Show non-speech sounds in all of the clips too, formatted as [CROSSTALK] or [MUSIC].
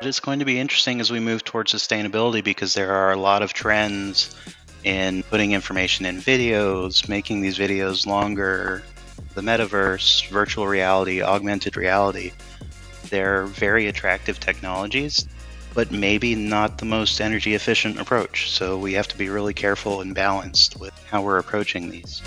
It's going to be interesting as we move towards sustainability because there are a lot of trends in putting information in videos, making these videos longer, the metaverse, virtual reality, augmented reality. They're very attractive technologies, but maybe not the most energy efficient approach. So we have to be really careful and balanced with how we're approaching these.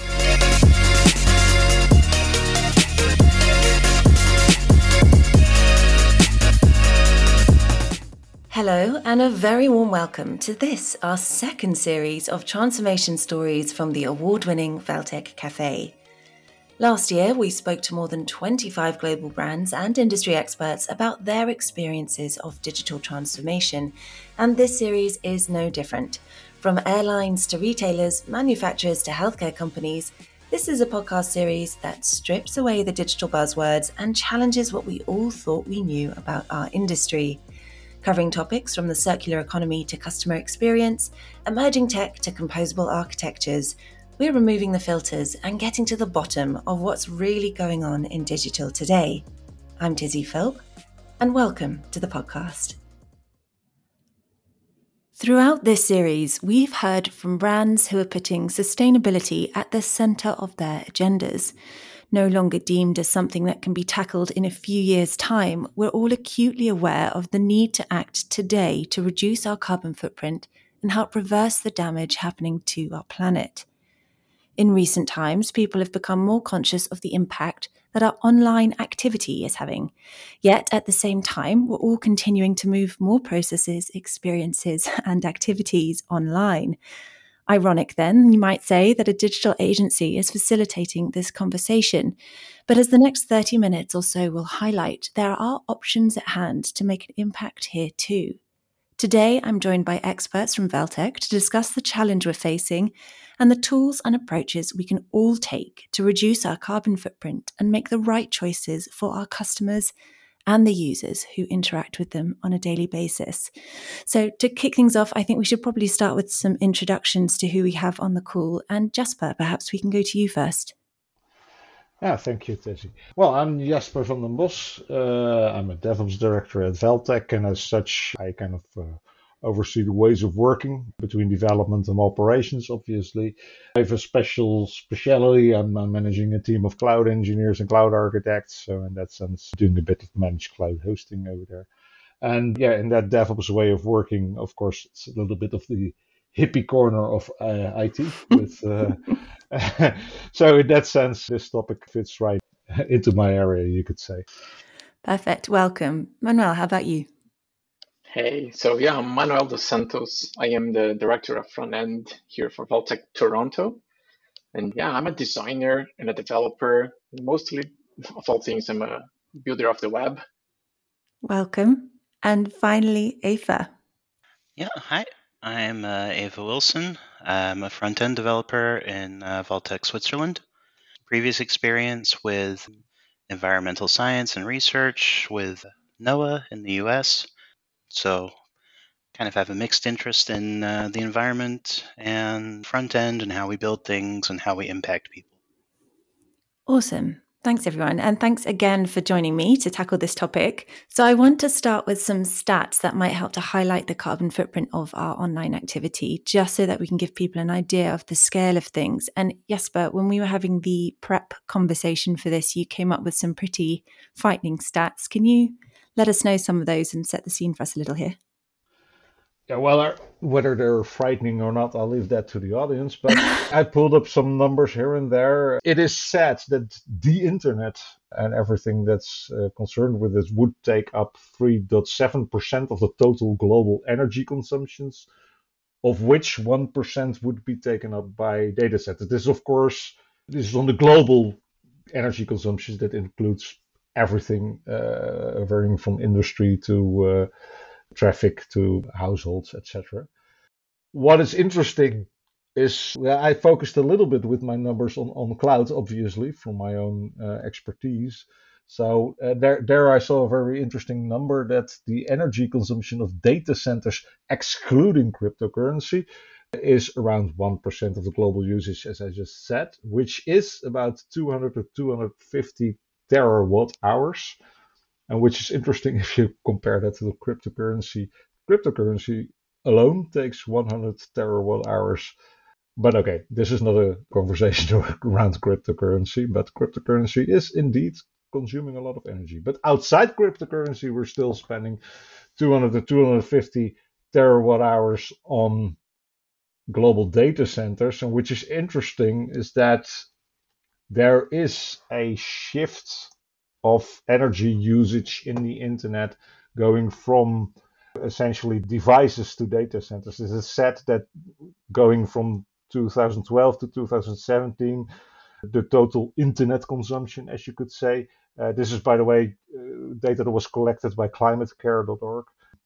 Hello, and a very warm welcome to this, our second series of transformation stories from the award winning Valtech Cafe. Last year, we spoke to more than 25 global brands and industry experts about their experiences of digital transformation, and this series is no different. From airlines to retailers, manufacturers to healthcare companies, this is a podcast series that strips away the digital buzzwords and challenges what we all thought we knew about our industry covering topics from the circular economy to customer experience, emerging tech to composable architectures. We're removing the filters and getting to the bottom of what's really going on in digital today. I'm Tizzy Philp, and welcome to the podcast. Throughout this series, we've heard from brands who are putting sustainability at the centre of their agendas no longer deemed as something that can be tackled in a few years' time, we're all acutely aware of the need to act today to reduce our carbon footprint and help reverse the damage happening to our planet. In recent times, people have become more conscious of the impact that our online activity is having. Yet at the same time, we're all continuing to move more processes, experiences, [LAUGHS] and activities online. Ironic, then, you might say, that a digital agency is facilitating this conversation. But as the next 30 minutes or so will highlight, there are options at hand to make an impact here too. Today, I'm joined by experts from Valtech to discuss the challenge we're facing and the tools and approaches we can all take to reduce our carbon footprint and make the right choices for our customers and the users who interact with them on a daily basis. So, to kick things off, I think we should probably start with some introductions to who we have on the call. And Jasper, perhaps we can go to you first. Yeah, thank you, Tessie. Well, I'm Jasper van den Bos. Uh, I'm a DevOps director at Valtech, and as such, I kind of uh, oversee the ways of working between development and operations, obviously. I have a special speciality. I'm, I'm, managing a team of cloud engineers and cloud architects. So, in that sense, doing a bit of managed cloud hosting over there. And yeah, in that DevOps way of working, of course, it's a little bit of the hippie corner of uh, IT. [LAUGHS] With, uh, [LAUGHS] so, in that sense, this topic fits right [LAUGHS] into my area, you could say. Perfect. Welcome. Manuel, how about you? Hey, so yeah, I'm Manuel dos Santos. I am the director of front end here for Valtech Toronto. And yeah, I'm a designer and a developer. Mostly of all things, I'm a builder of the web. Welcome. And finally, Ava. Yeah, hi. I'm uh, Ava Wilson. I'm a front end developer in uh, Valtech Switzerland. Previous experience with environmental science and research with NOAA in the US so, kind of have a mixed interest in uh, the environment and front end and how we build things and how we impact people. Awesome. Thanks, everyone. And thanks again for joining me to tackle this topic. So, I want to start with some stats that might help to highlight the carbon footprint of our online activity, just so that we can give people an idea of the scale of things. And Jesper, when we were having the prep conversation for this, you came up with some pretty frightening stats. Can you let us know some of those and set the scene for us a little here. Yeah, well, whether they're frightening or not, I'll leave that to the audience. But [LAUGHS] I pulled up some numbers here and there. It is said that the internet and everything that's uh, concerned with this would take up 3.7% of the total global energy consumptions, of which 1% would be taken up by data centers. This, of course, this is on the global energy consumptions that includes everything, uh, varying from industry to uh, traffic to households, etc. What is interesting is well, I focused a little bit with my numbers on, on cloud, obviously, from my own uh, expertise. So uh, there, there I saw a very interesting number that the energy consumption of data centers, excluding cryptocurrency, is around 1% of the global usage, as I just said, which is about 200 to 250 terawatt hours. and which is interesting [LAUGHS] if you compare that to the cryptocurrency. Cryptocurrency alone takes 100 terawatt hours. But okay, this is not a conversation [LAUGHS] around cryptocurrency, but cryptocurrency is indeed consuming a lot of energy. But outside cryptocurrency, we're still spending 200 to 250 terawatt hours on global data centers. And which is interesting is that there is a shift of energy usage in the internet going from essentially devices to data centers. It is said that going from 2012 to 2017, the total internet consumption, as you could say, uh, this is, by the way, uh, data that was collected by climatecare.org,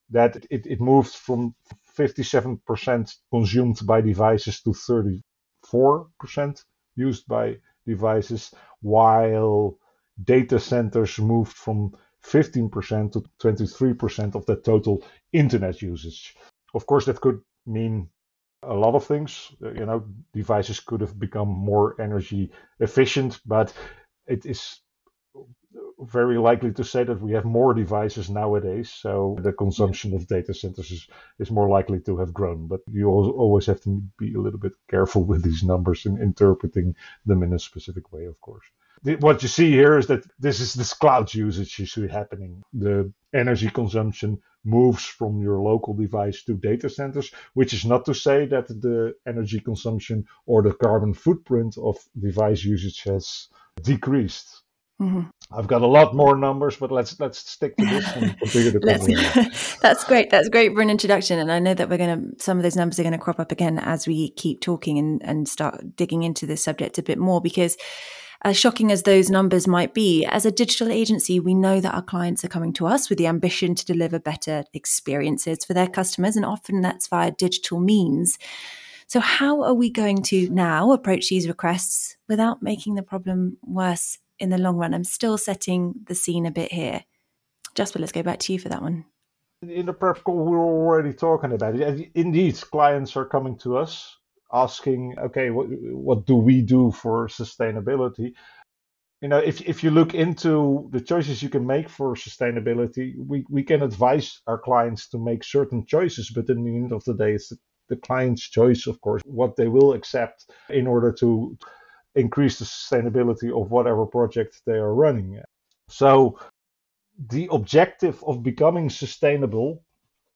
that it, it moved from 57% consumed by devices to 34% used by devices, while data centers moved from 15% to 23% of the total internet usage. Of course, that could mean a lot of things. Uh, you know, devices could have become more energy efficient, but it is very likely to say that we have more devices nowadays, so the consumption of data centers is, is more likely to have grown. But you always have to be a little bit careful [LAUGHS] with these numbers and interpreting them in a specific way, of course. What you see here is that this is this cloud usage you see happening. The energy consumption moves from your local device to data centers, which is not to say that the energy consumption or the carbon footprint of device usage has decreased. Mm-hmm. I've got a lot more numbers, but let's let's stick to this and [LAUGHS] That's great. That's great for an introduction, and I know that we're going to some of those numbers are going to crop up again as we keep talking and and start digging into this subject a bit more because. As shocking as those numbers might be, as a digital agency, we know that our clients are coming to us with the ambition to deliver better experiences for their customers, and often that's via digital means. So, how are we going to now approach these requests without making the problem worse in the long run. I'm still setting the scene a bit here. Jasper, let's go back to you for that one. In the prep call, we were already talking about it. Indeed, clients are coming to us asking, okay, what, what do we do for sustainability? You know, if, if you look into the choices you can make for sustainability, we, we can advise our clients to make certain choices, but in the end of the day, it's the, the client's choice, of course, what they will accept in order to increase the sustainability of whatever project they are running. So, the objective of becoming sustainable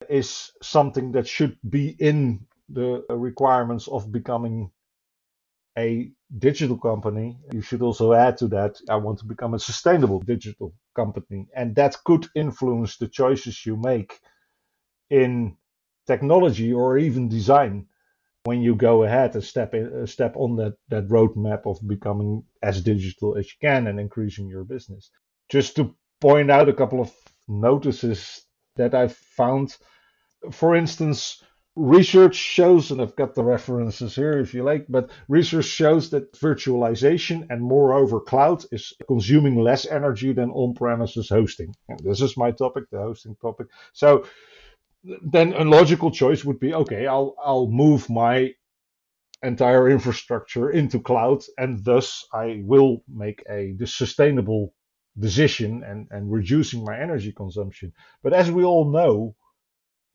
is something that should be in the requirements of becoming a digital company. You should also add to that, I want to become a sustainable digital company. And that could influence the choices you make in technology or even design when you go ahead and step in, step on that that roadmap of becoming as digital as you can and increasing your business. Just to point out a couple of notices that I found, for instance. Research shows, and I've got the references here if you like, but research shows that virtualization and moreover cloud is consuming less energy than on premises hosting. And this is my topic, the hosting topic. So then a logical choice would be okay i'll i'll move my entire infrastructure into cloud and thus i will make a sustainable decision and and reducing my energy consumption but as we all know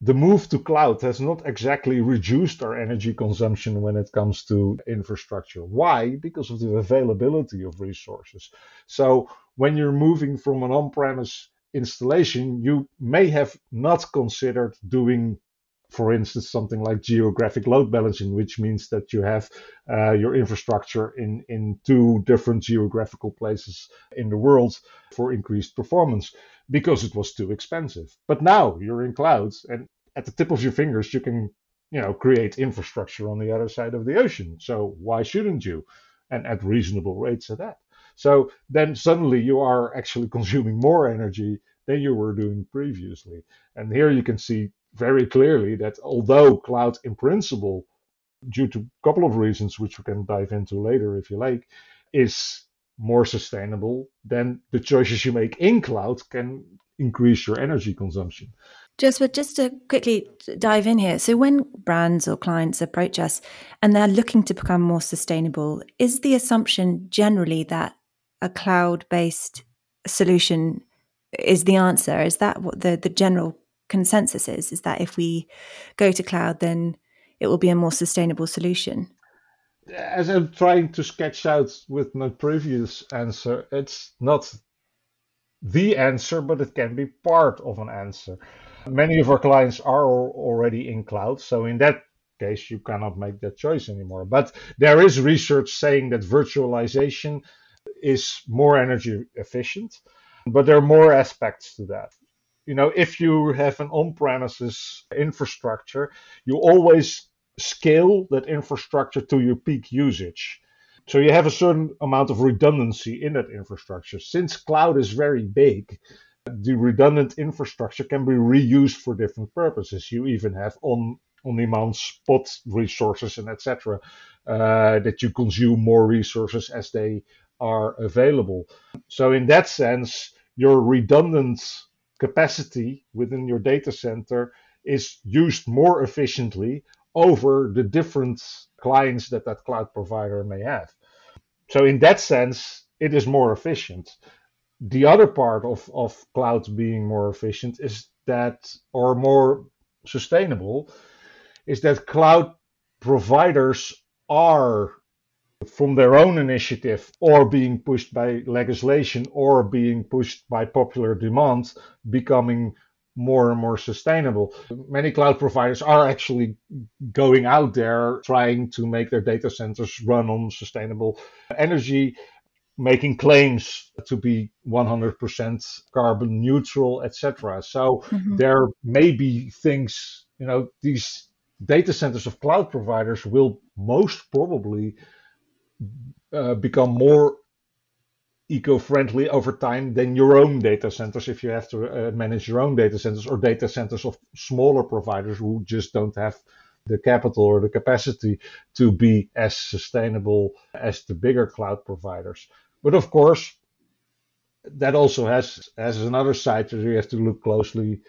the move to cloud has not exactly reduced our energy consumption when it comes to infrastructure. Why? Because of the availability of resources. So when you're moving from an on premise installation, you may have not considered doing, for instance, something like geographic load balancing, which means that you have uh, your infrastructure in, in two different geographical places in the world for increased performance because it was too expensive. But now you're in clouds and at the tip of your fingers, you can you know create infrastructure on the other side of the ocean. So why shouldn't you? And at reasonable rates at that. So then suddenly you are actually consuming more energy than you were doing previously. And here you can see very clearly that although cloud in principle, due to a couple of reasons which we can dive into later if you like, is more sustainable, then the choices you make in cloud can increase your energy consumption. Just but just to quickly dive in here. So when brands or clients approach us and they're looking to become more sustainable, is the assumption generally that a cloud based solution is the answer? Is that what the, the general consensus is? Is that if we go to cloud, then it will be a more sustainable solution? As I'm trying to sketch out with my previous answer, it's not the answer, but it can be part of an answer. Many of our clients are already in cloud, so in that case, you cannot make that choice anymore. But there is research saying that virtualization is more energy efficient, but there are more aspects to that. You know, if you have an on premises infrastructure, you always scale that infrastructure to your peak usage. So you have a certain amount of redundancy in that infrastructure. Since cloud is very big, the redundant infrastructure can be reused for different purposes. You even have on on demand spot resources and etc. Uh, that you consume more resources as they are available. So in that sense, your redundant capacity within your data center is used more efficiently over the different clients that that cloud provider may have. So in that sense, it is more efficient. The other part of, of cloud being more efficient is that, or more sustainable, is that cloud providers are from their own initiative or being pushed by legislation or being pushed by popular demand becoming more and more sustainable. Many cloud providers are actually going out there trying to make their data centers run on sustainable energy, making claims to be 100% carbon neutral, etc. So mm-hmm. there may be things, you know, these data centers of cloud providers will most probably uh, become more eco-friendly over time than your own data centers if you have to uh, manage your own data centers or data centers of smaller providers who just don't have the capital or the capacity to be as sustainable as the bigger cloud providers. But of course, that also has has another side that you have to look closely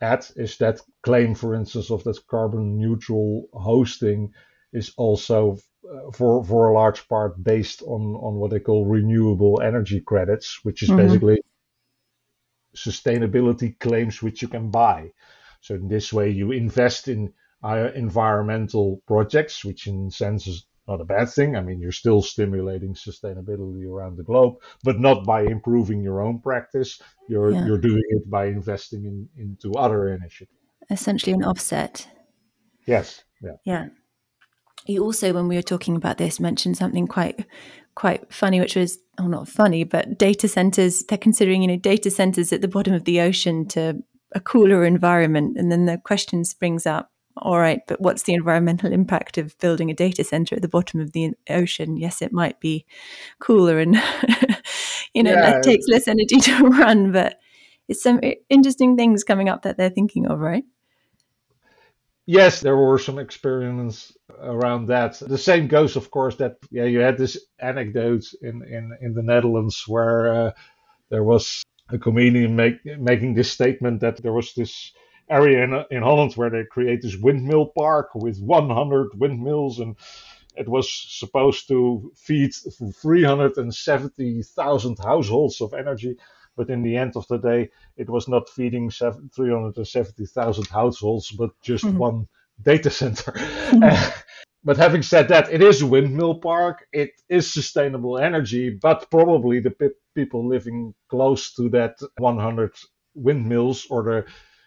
at is that claim, for instance, of that carbon neutral hosting is also uh, for for a large part based on on what they call renewable energy credits, which is mm-hmm. basically sustainability claims which you can buy. So in this way, you invest in uh, environmental projects, which in sense is not a bad thing. I mean, you're still stimulating sustainability around the globe, but not by improving your own practice. You're yeah. you're doing it by investing in into other initiatives. Essentially, an offset. Yes. Yeah. Yeah. You also, when we were talking about this, mentioned something quite quite funny, which was oh, not funny, but data centers. They're considering, you know, data centers at the bottom of the ocean to a cooler environment, and then the question springs up all right, but what's the environmental impact of building a data center at the bottom of the ocean? Yes, it might be cooler and [LAUGHS] you know yeah. it takes less energy [LAUGHS] to run, but it's some interesting things coming up that they're thinking of, right? Yes, there were some experiments around that. The same goes, of course, that yeah, you had this anecdote in in in the Netherlands where uh, there was a comedian make, making this statement that there was this area in, in Holland where they create this windmill park with 100 windmills and it was supposed to feed 370,000 households of energy. But in the end of the day, it was not feeding 370,000 households, but just mm-hmm. one data center. Mm-hmm. [LAUGHS] But having said that, it is a windmill park. It is sustainable energy, but probably the pe- people living close to that 100 windmills or the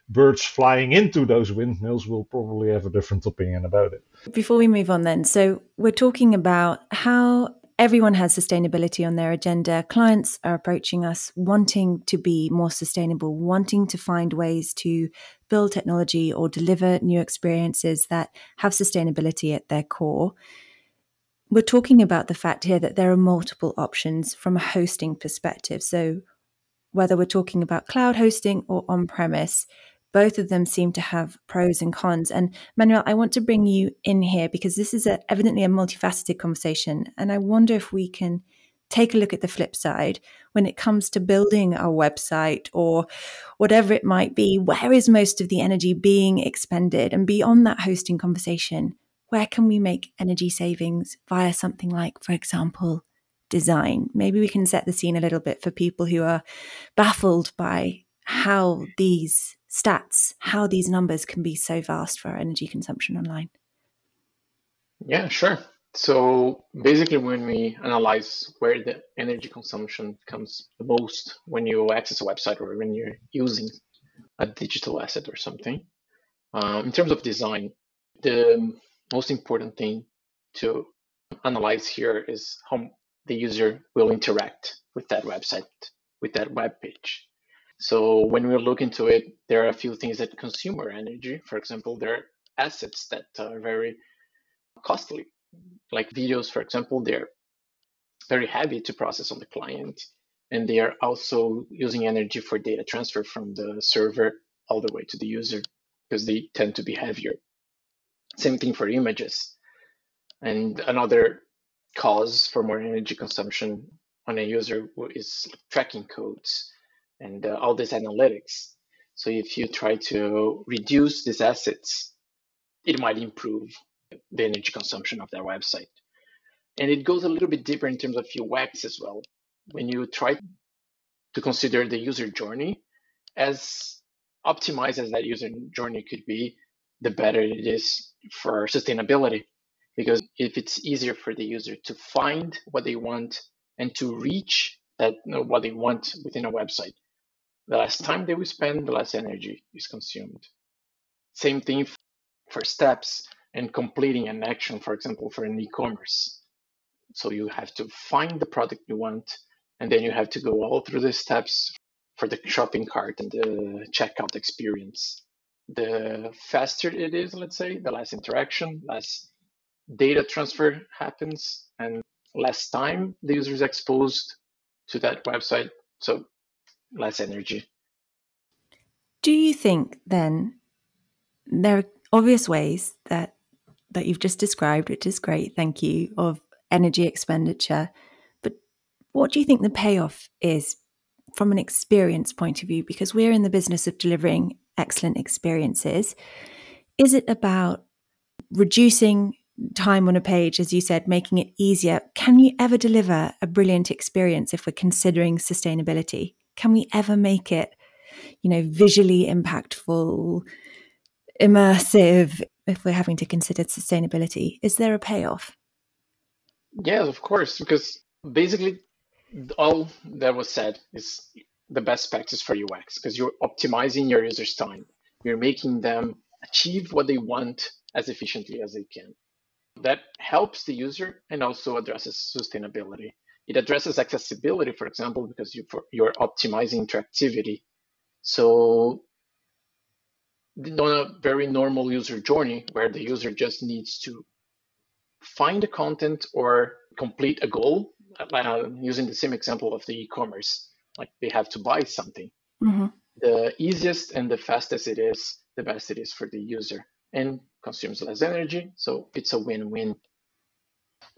birds flying into those windmills will probably have a different opinion about it. Before we move on, then, so we're talking about how everyone has sustainability on their agenda. Clients are approaching us wanting to be more sustainable, wanting to find ways to build technology or deliver new experiences that have sustainability at their core. We're talking about the fact here that there are multiple options from a hosting perspective. So, whether we're talking about cloud hosting or on premise, both of them seem to have pros and cons. And Manuel, I want to bring you in here because this is a, evidently a multifaceted conversation. And I wonder if we can take a look at the flip side when it comes to building a website or whatever it might be. Where is most of the energy being expended? And beyond that hosting conversation, where can we make energy savings via something like, for example, design. Maybe we can set the scene a little bit for people who are baffled by how these stats, how these numbers can be so vast for our energy consumption online. Yeah, sure. So basically, when we analyze where the energy consumption comes the most when you access a website or when you're using a digital asset or something, um, in terms of design, the most important thing to analyze here is how the user will interact with that website, with that web page. So when we look into it, there are a few things that consume our energy. For example, there are assets that are very costly, like videos, for example, they're very heavy to process on the client. And they are also using energy for data transfer from the server all the way to the user because they tend to be heavier. Same thing for images. And another cause for more energy consumption on a user is tracking codes and uh, all this analytics. So if you try to reduce these assets, it might improve the energy consumption of their website. And it goes a little bit deeper in terms of UX as well. When you try to consider the user journey, as optimized as that user journey could be, the better it is for sustainability. Because if it's easier for the user to find what they want and to reach that you know, what they want within a website, the less time they will spend, the less energy is consumed. Same thing for steps and completing an action, for example, for an e-commerce. So you have to find the product you want, and then you have to go all through the steps for the shopping cart and the checkout experience. The faster it is, let's say, the less interaction, less data transfer happens, and less time the user is exposed to that website. So less energy. Do you think then there are obvious ways that that you've just described, which is great, thank you, of energy expenditure. But what do you think the payoff is from an experience point of view? Because we're in the business of delivering excellent experiences. Is it about reducing time on a page, as you said, making it easier? Can you ever deliver a brilliant experience if we're considering sustainability? Can we ever make it, you know, visually impactful, immersive if we're having to consider sustainability? Is there a payoff? Yes, of course, because basically all that was said is the best practice for UX because you're optimizing your users' time. You're making them achieve what they want as efficiently as they can. That helps the user and also addresses sustainability. It addresses accessibility, for example, because you, for, you're optimizing interactivity. So on a very normal user journey where the user just needs to find the content or complete a goal, uh, using the same example of the e-commerce, like they have to buy something. Mm-hmm. The easiest and the fastest it is, the best it is for the user and consumes less energy. So it's a win-win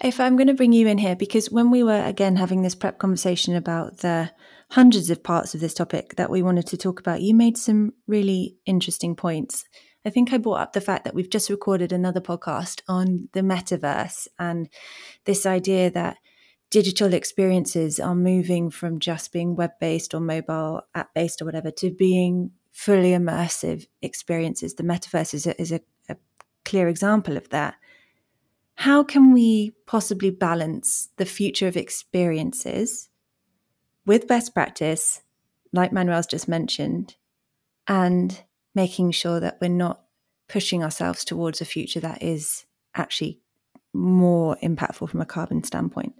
if I'm going to bring you in here, because when we were again having this prep conversation about the hundreds of parts of this topic that we wanted to talk about, you made some really interesting points. I think I brought up the fact that we've just recorded another podcast on the metaverse and this idea that digital experiences are moving from just being web based or mobile app based or whatever to being fully immersive experiences. The metaverse is a, is a, a clear example of that how can we possibly balance the future of experiences with best practice, like Manuel's just mentioned, and making sure that we're not pushing ourselves towards a future that is actually more impactful from a carbon standpoint?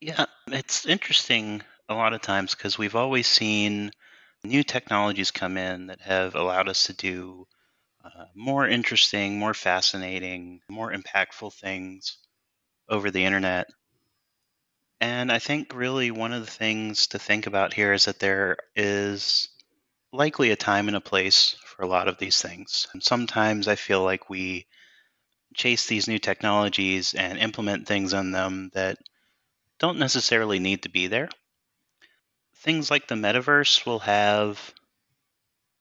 Yeah, it's interesting a lot of times because we've always seen new technologies come in that have allowed us to do uh, more interesting, more fascinating, more impactful things over the internet. And I think really one of the things to think about here is that there is likely a time and a place for a lot of these things. And sometimes I feel like we chase these new technologies and implement things on them that don't necessarily need to be there. Things like the metaverse will have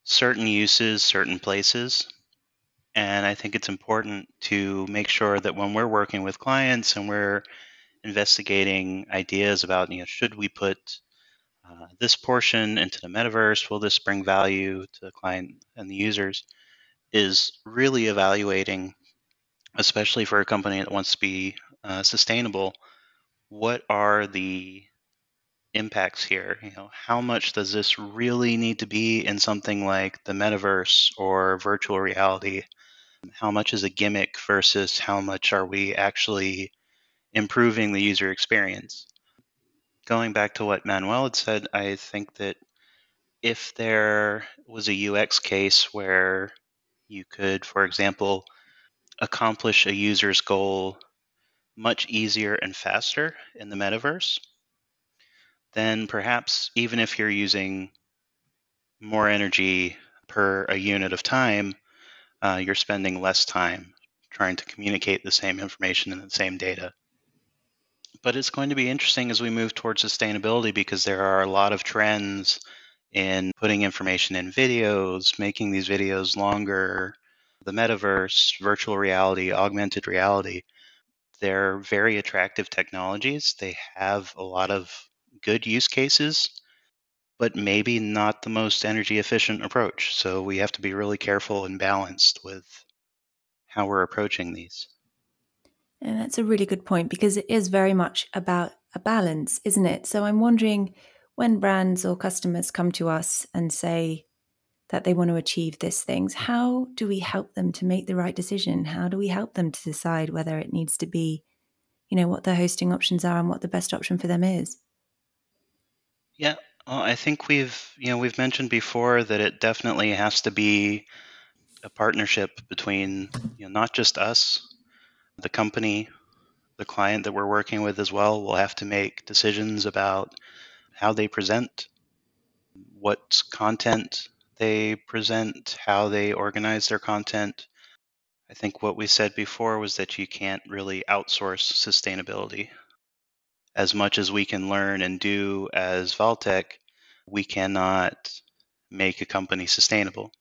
certain uses, certain places. And I think it's important to make sure that when we're working with clients and we're investigating ideas about, you know, should we put uh, this portion into the metaverse? Will this bring value to the client and the users? Is really evaluating, especially for a company that wants to be uh, sustainable, what are the impacts here? You know, how much does this really need to be in something like the metaverse or virtual reality? How much is a gimmick versus how much are we actually improving the user experience? Going back to what Manuel had said, I think that if there was a UX case where you could, for example, accomplish a user's goal much easier and faster in the metaverse, then perhaps even if you're using more energy per a unit of time, uh, you're spending less time trying to communicate the same information and the same data. But it's going to be interesting as we move towards sustainability because there are a lot of trends in putting information in videos, making these videos longer, the metaverse, virtual reality, augmented reality. They're very attractive technologies. They have a lot of good use cases, but maybe not the most energy efficient approach. So we have to be really careful and balanced with how we're approaching these. And that's a really good point because it is very much about a balance, isn't it? So I'm wondering when brands or customers come to us and say that they want to achieve these things, how do we help them to make the right decision? How do we help them to decide whether it needs to be, you know, what their hosting options are and what the best option for them is? Yeah, well, I think we've you know we've mentioned before that it definitely has to be a partnership between you know not just us, the company, the client that we're working with as well will have to make decisions about how they present, what content they present, how they organize their content. I think what we said before was that you can't really outsource sustainability as much as we can learn and do as Valtech, we cannot make a company sustainable.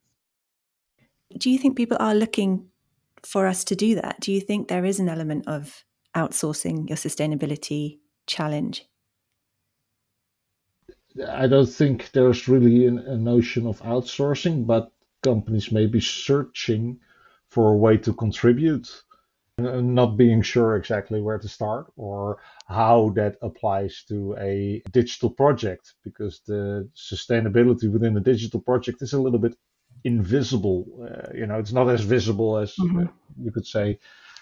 Do you think people are looking for us to do that? Do you think there is an element of outsourcing your sustainability challenge? I don't think there's really an, a notion of outsourcing, but companies may be searching for a way to contribute not being sure exactly where to start or how that applies to a digital project because the sustainability within a digital project is a little bit invisible. Uh, you know, it's not as visible as mm-hmm. uh, you could say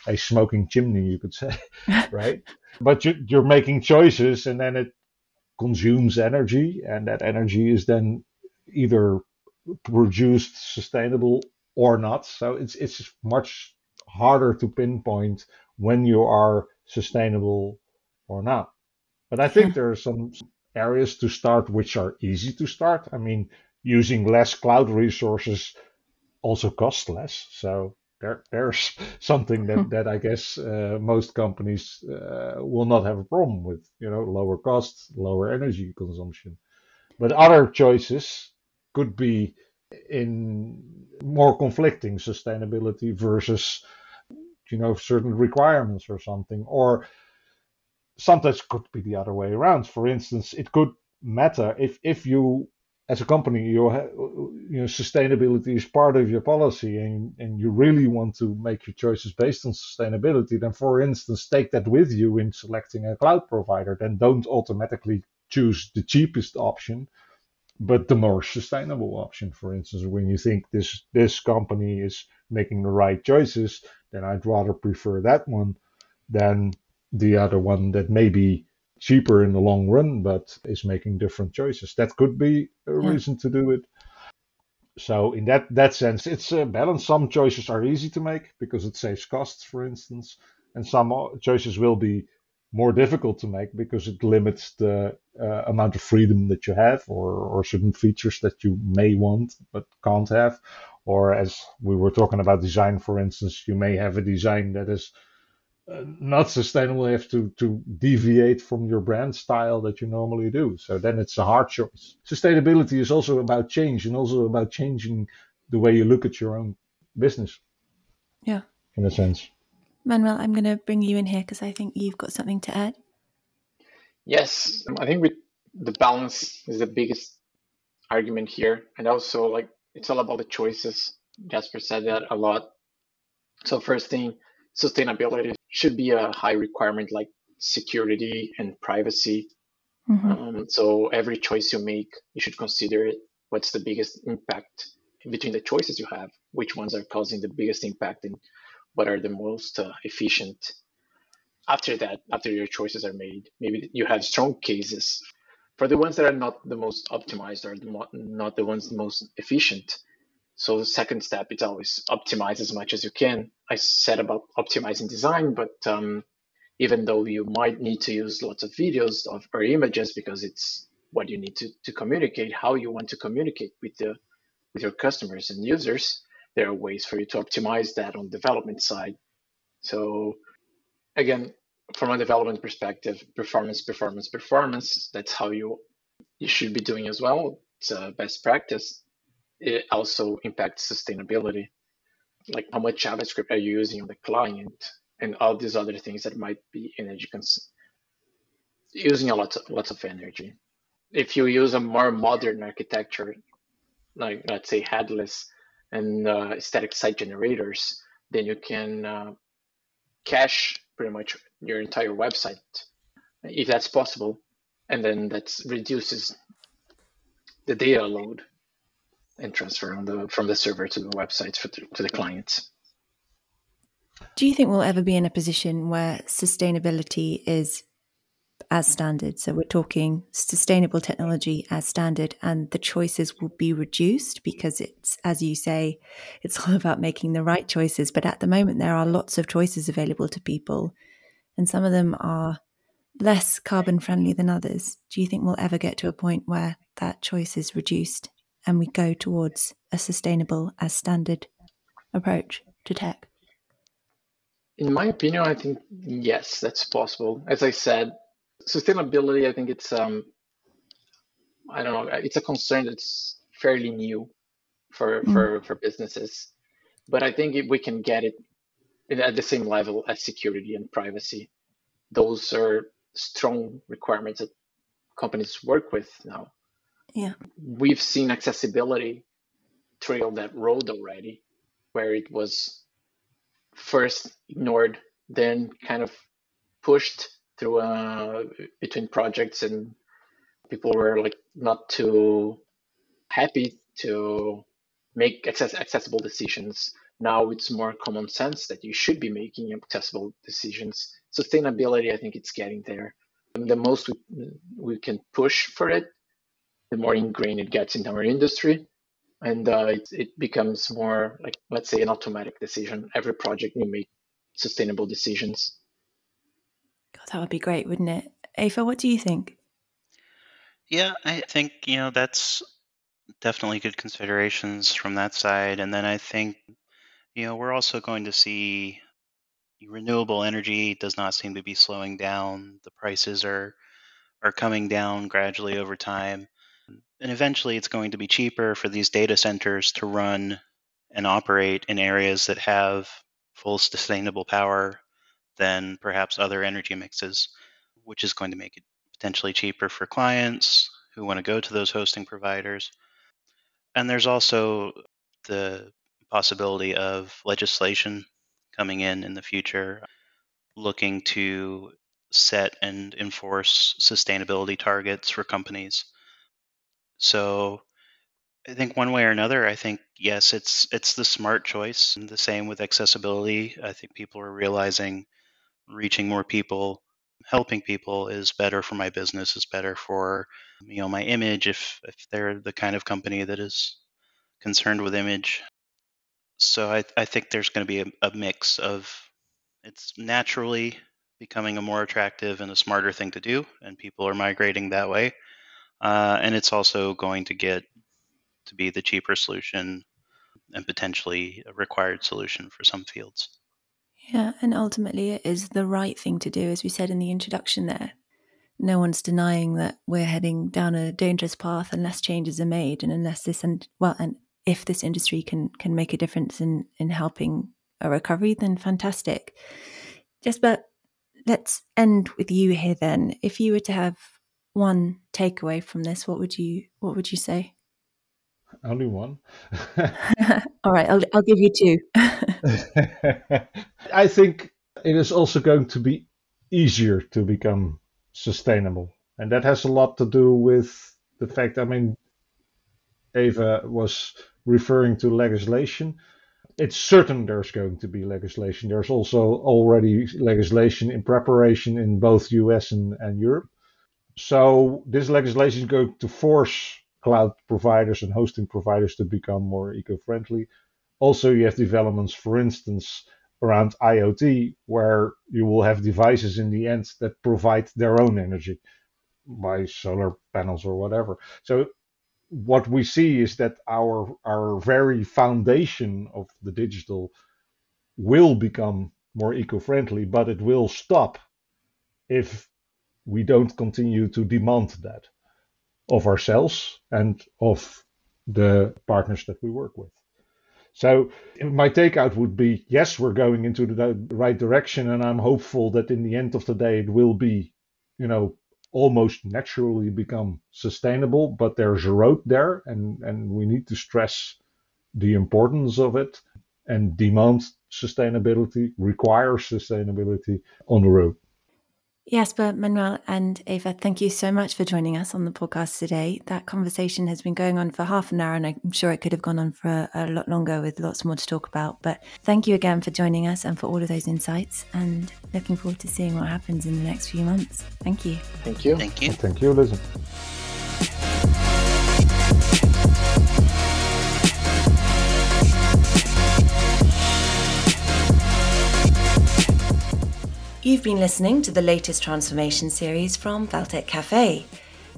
a smoking chimney, you could say, [LAUGHS] right? But you, you're making choices and then it consumes energy, and that energy is then either produced sustainable or not. So it's it's much harder to pinpoint when you are sustainable or not. But I think there are some areas to start which are easy to start. I mean, using less cloud resources also costs less. So there, there's [LAUGHS] something that, [LAUGHS] that I guess uh, most companies uh, will not have a problem with. You know, lower costs, lower energy consumption. But other choices could be in more conflicting sustainability versus you know certain requirements or something. Or sometimes could be the other way around. For instance it could matter if if you as a company you you know sustainability is part of your policy and and you really want to make your choices based on sustainability then for instance take that with you in selecting a cloud provider. Then don't automatically choose the cheapest option but the more sustainable option for instance when you think this this company is making the right choices then I'd rather prefer that one than the other one that may be cheaper in the long run, but is making different choices. That could be a yeah. reason to do it. So in that that sense, it's a balance. Some choices are easy to make because it saves costs, for instance, and some choices will be more difficult to make because it limits the uh, amount of freedom that you have or, or certain features that you may want but can't have or as we were talking about design, for instance, you may have a design that is uh, not sustainable. You have to, to deviate from your brand style that you normally do. So then it's a hard choice. Sustainability is also about change and also about changing the way you look at your own business. Yeah. In a sense. Manuel, I'm going to bring you in here because I think you've got something to add. Yes, I think we, the balance is the biggest argument here, and also like it's all about the choices. Jasper said that a lot. So first thing, sustainability should be a high requirement like security and privacy. Mm-hmm. Um, so every choice you make, you should consider it. What's the biggest impact between the choices you have? Which ones are causing the biggest impact, and what are the most uh, efficient? After that, after your choices are made, maybe you have strong cases for the ones that are not the most optimized or the mo- not the ones the most efficient. So the second step is always optimize as much as you can. I said about optimizing design, but um, even though you might need to use lots of videos of, or images because it's what you need to, to communicate, how you want to communicate with the with your customers and users, there are ways for you to optimize that on development side. So again, from a development perspective, performance, performance, performance, that's how you you should be doing as well. It's a best practice. It also impacts sustainability. Like how much JavaScript are you using on the client? and all these other things that might be energy cons- using a lot of, lots of energy. If you use a more modern architecture, like let's say headless and uh, static site generators, then you can uh, cache pretty much your entire website, if that's possible, and then that reduces the data load and transfer on the from the server to the website for, to the clients. Do you think we'll ever be in a position where sustainability is as standard? So we're talking sustainable technology as standard, and the choices will be reduced because it's, as you say, it's [LAUGHS] all about making the right choices. But at the moment, there are lots of choices available to people, and some of them are less carbon friendly than others. Do you think we'll ever get to a point where that choice is reduced and we go towards a sustainable as standard approach to tech? In my opinion, I think yes, that's possible. As I said, sustainability, I think it's um, I don't know, it's a concern that's fairly new for mm. for for businesses, but I think if we can get it at the same level as security and privacy, those are strong requirements that companies work with now. Yeah, we've seen accessibility trail that road already, where it was first ignored, then kind of pushed through uh, between projects, and people were like not too happy to make access- accessible decisions. Now it's more common sense that you should be making accessible decisions. Sustainability, I think it's getting there. And the most we, we can push for it, the more ingrained it gets in our industry and uh, it, it becomes more like let's say an automatic decision every project you make sustainable decisions God, that would be great wouldn't it? Ava, what do you think? Yeah i think you know that's definitely good considerations from that side and then i think you know we're also going to see renewable energy does not seem to be slowing down. The prices are are coming down gradually over time and eventually it's going to be cheaper for these data centers to run and operate in areas that have full sustainable power than perhaps other energy mixes, which is going to make it potentially cheaper for clients who want to go to those hosting providers. And there's also the possibility of legislation coming in in the future looking to set and enforce sustainability targets for companies so I think one way or another, I think yes, it's it's the smart choice. And the same with accessibility. I think people are realizing reaching more people, helping people is better for my business, is better for you know my image if if they're the kind of company that is concerned with image. So I I think there's going to be a, a mix of it's naturally becoming a more attractive and a smarter thing to do, and people are migrating that way uh, and it's also going to get to be the cheaper solution and potentially a required solution for some fields. Yeah, and ultimately it is the right thing to do, as we said in the introduction there. No one's denying that we're heading down a dangerous path unless changes are made and unless this and well and if this industry can can make a difference in in helping a recovery, then fantastic. Just but let's end with you here then. If you were to have one takeaway from this, what would you what would you say? Only one. [LAUGHS] All right, I'll I'll give you two. [LAUGHS] I think it is also going to be easier to become sustainable, and that has a lot to do with the fact. I mean, Ava was referring to legislation. It's certain there's going to be legislation. There's also already legislation in preparation in both US and, and Europe. So this legislation is going to force cloud providers and hosting providers to become more eco-friendly. Also, you have developments, for instance, around IoT, where you will have devices in the end that provide their own energy by solar panels or whatever. So what we see is that our our very foundation of the digital will become more eco-friendly, but it will stop if we don't continue to demand that of ourselves and of the partners that we work with. So my takeout would be yes, we're going into the right direction, and I'm hopeful that in the end of the day it will be, you know, almost naturally become sustainable. But there's a road there, and and we need to stress the importance of it and demand sustainability, require sustainability on the road. Jasper, Manuel, and Ava, thank you so much for joining us on the podcast today. That conversation has been going on for half an hour, and I'm sure it could have gone on for a, a, lot longer with lots more to talk about. But thank you again for joining us and for all of those insights, and looking forward to seeing what happens in the next few months. Thank you. Thank you. Thank you. Thank you, Lizzie. You've been listening to the latest transformation series from Valtech Cafe.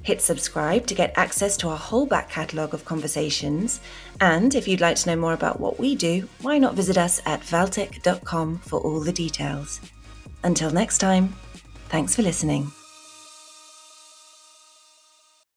Hit subscribe to get access to our whole back catalogue of conversations. And if you'd like to know more about what we do, why not visit us at valtech.com for all the details. Until next time, thanks for listening.